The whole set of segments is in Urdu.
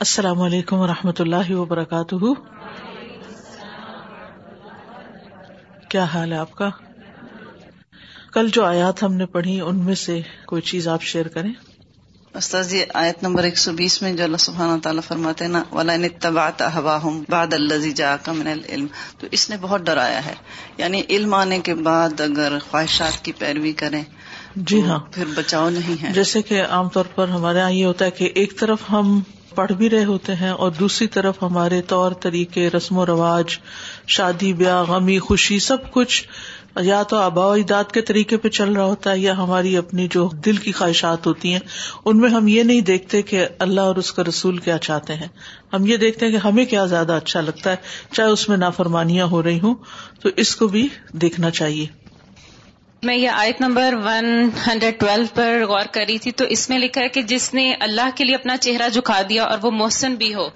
السلام علیکم و رحمۃ اللہ وبرکاتہ۔ کیا حال ہے آپ کا؟ کل جو آیات ہم نے پڑھی ان میں سے کوئی چیز آپ شیئر کریں؟ استاذ یہ آیت نمبر ایک سو بیس میں جو اللہ سبحانہ تعالیٰ فرماتے نا ولا تبات باد اللہ جا کا من العلم۔ تو اس نے بہت ڈرایا ہے۔ یعنی علم آنے کے بعد اگر خواہشات کی پیروی کریں جی ہاں۔ پھر بچاؤ نہیں ہے۔ جیسے کہ عام طور پر ہمارے یہاں یہ ہوتا ہے کہ ایک طرف ہم پڑھ بھی رہے ہوتے ہیں اور دوسری طرف ہمارے طور طریقے، رسم و رواج، شادی، بیاہ، غمی، خوشی، سب کچھ یا تو آبا و اجداد کے طریقے پہ چل رہا ہوتا ہے یا ہماری اپنی جو دل کی خواہشات ہوتی ہیں، ان میں ہم یہ نہیں دیکھتے کہ اللہ اور اس کا رسول کیا چاہتے ہیں۔ ہم یہ دیکھتے ہیں کہ ہمیں کیا زیادہ اچھا لگتا ہے، چاہے اس میں نافرمانیاں ہو رہی ہوں، تو اس کو بھی دیکھنا چاہیے۔ میں یہ آیت نمبر ون ہنڈریڈ ٹویلو پر غور کر رہی تھی، تو اس میں لکھا ہے کہ جس نے اللہ کے لیے اپنا چہرہ جھکا دیا اور وہ محسن بھی ہو۔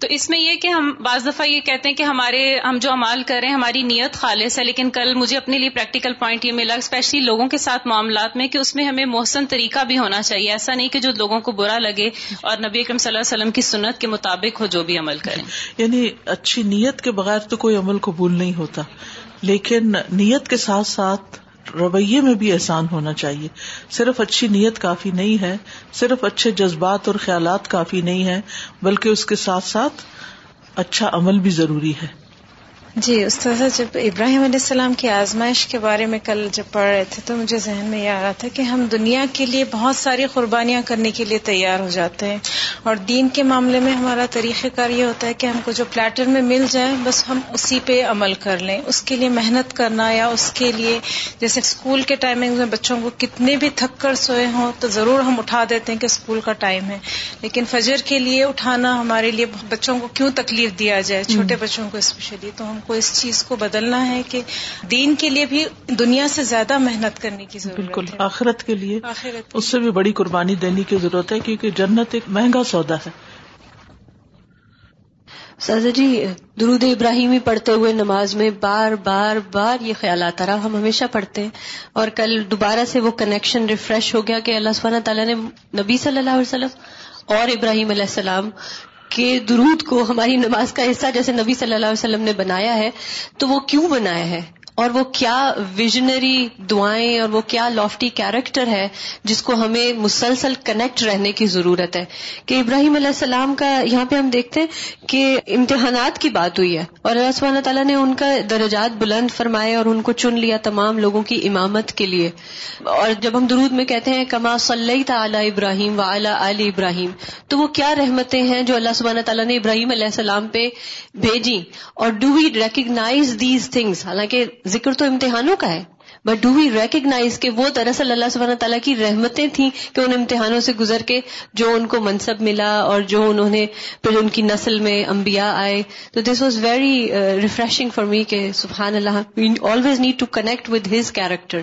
تو اس میں یہ کہ ہم بعض دفعہ یہ کہتے ہیں کہ ہمارے ہم جو امال کر رہے ہیں، ہماری نیت خالص ہے، لیکن کل مجھے اپنے لیے پریکٹیکل پوائنٹ یہ ملا اسپیشلی لوگوں کے ساتھ معاملات میں، کہ اس میں ہمیں محسن طریقہ بھی ہونا چاہیے۔ ایسا نہیں کہ جو لوگوں کو برا لگے اور نبی اکرم صلی اللہ علیہ وسلم کی سنت کے مطابق ہو جو بھی عمل کریں۔ یعنی اچھی نیت کے بغیر تو کوئی عمل قبول نہیں ہوتا، لیکن نیت کے ساتھ ساتھ رویے میں بھی احسان ہونا چاہیے۔ صرف اچھی نیت کافی نہیں ہے، صرف اچھے جذبات اور خیالات کافی نہیں ہے بلکہ اس کے ساتھ ساتھ اچھا عمل بھی ضروری ہے۔ جی استاذہ، جب ابراہیم علیہ السلام کی آزمائش کے بارے میں کل جب پڑھ رہے تھے تو مجھے ذہن میں یہ آ رہا تھا کہ ہم دنیا کے لیے بہت ساری قربانیاں کرنے کے لیے تیار ہو جاتے ہیں۔ اور دین کے معاملے میں ہمارا طریقہ کار یہ ہوتا ہے کہ ہم کو جو پلیٹر میں مل جائے بس ہم اسی پہ عمل کر لیں۔ اس کے لیے محنت کرنا یا اس کے لیے جیسے اسکول کے ٹائمنگ میں بچوں کو کتنے بھی تھک کر سوئے ہوں تو ضرور ہم اٹھا دیتے ہیں کہ اسکول کا ٹائم ہے۔ لیکن فجر کے لیے اٹھانا ہمارے لیے بچوں کو کیوں تکلیف دیا جائے؟ چھوٹے بچوں کو اسپیشلی تو ہم کو اس چیز کو بدلنا ہے کہ دین کے لیے بھی دنیا سے زیادہ محنت کرنے کی ضرورت بالکل۔ آخرت کے لیے آخرت اس سے بھی بڑی قربانی دینے کی ضرورت ہے کیونکہ جنت ایک مہنگا سودا ہے۔ سازا جی درود ابراہیمی پڑھتے ہوئے نماز میں بار بار بار یہ خیال آتا رہا، ہم ہمیشہ پڑھتے ہیں۔ اور کل دوبارہ سے وہ کنیکشن ریفریش ہو گیا کہ اللہ سبحانہ تعالیٰ نے نبی صلی اللہ علیہ وسلم اور ابراہیم علیہ السلام کے درود کو ہماری نماز کا حصہ جیسے نبی صلی اللہ علیہ وسلم نے بنایا ہے، تو وہ کیوں بنایا ہے؟ اور وہ کیا ویژنری دعائیں اور وہ کیا لافٹی کیریکٹر ہے جس کو ہمیں مسلسل کنیکٹ رہنے کی ضرورت ہے کہ ابراہیم علیہ السلام کا یہاں پہ ہم دیکھتے ہیں کہ امتحانات کی بات ہوئی ہے اور اللہ سبحانہ تعالیٰ نے ان کا درجات بلند فرمائے اور ان کو چن لیا تمام لوگوں کی امامت کے لیے۔ اور جب ہم درود میں کہتے ہیں کما صلی تعلی ابراہیم و اعلی علی ابراہیم، تو وہ کیا رحمتیں ہیں جو اللہ سبحانہ تعالیٰ نے ابراہیم علیہ السلام پہ بھیجی اور do we recognise these things حالانکہ ذکر تو امتحانوں کا ہے۔ بٹ ڈو وی ریکگنائز کہ وہ دراصل اللہ سبحانہ تعالیٰ کی رحمتیں تھیں کہ ان امتحانوں سے گزر کے جو ان کو منصب ملا اور جو انہوں نے پھر ان کی نسل میں انبیاء آئے۔ تو this was very refreshing for me کہ سبحان اللہ we always need to connect with his character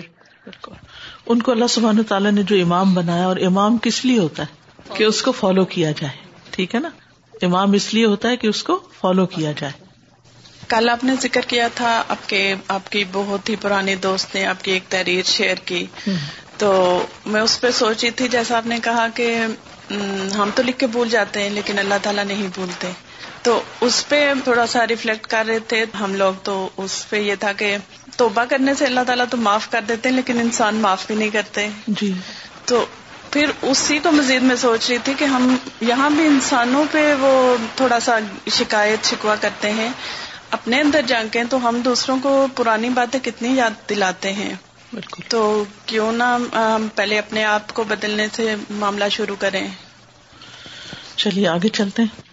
ان کو اللہ سبحانہ تعالیٰ نے جو امام بنایا اور امام کس لیے ہوتا ہے؟ کہ اس کو فالو کیا جائے۔ ٹھیک ہے نا؟ امام اس لیے ہوتا ہے کہ اس کو فالو کیا جائے۔ کل آپ نے ذکر کیا تھا آپ کے آپ کی بہت ہی پرانی دوست نے آپ کی ایک تحریر شیئر کی۔ تو میں اس پہ سوچی تھی جیسا آپ نے کہا کہ ہم تو لکھ کے بھول جاتے ہیں لیکن اللہ تعالیٰ نہیں بھولتے۔ تو اس پہ تھوڑا سا ریفلیکٹ کر رہے تھے۔ ہم لوگ تو اس پہ یہ تھا کہ توبہ کرنے سے اللہ تعالیٰ تو معاف کر دیتے ہیں لیکن انسان معاف بھی نہیں کرتے۔ جی۔ تو پھر اسی کو مزید میں سوچ رہی تھی کہ ہم یہاں بھی انسانوں پہ وہ تھوڑا سا شکایت شکوا کرتے ہیں۔ اپنے اندر جانکیں تو ہم دوسروں کو پرانی باتیں کتنی یاد دلاتے ہیں۔ بالکل۔ تو کیوں نہ ہم پہلے اپنے آپ کو بدلنے سے معاملہ شروع کریں۔ چلیے آگے چلتے ہیں۔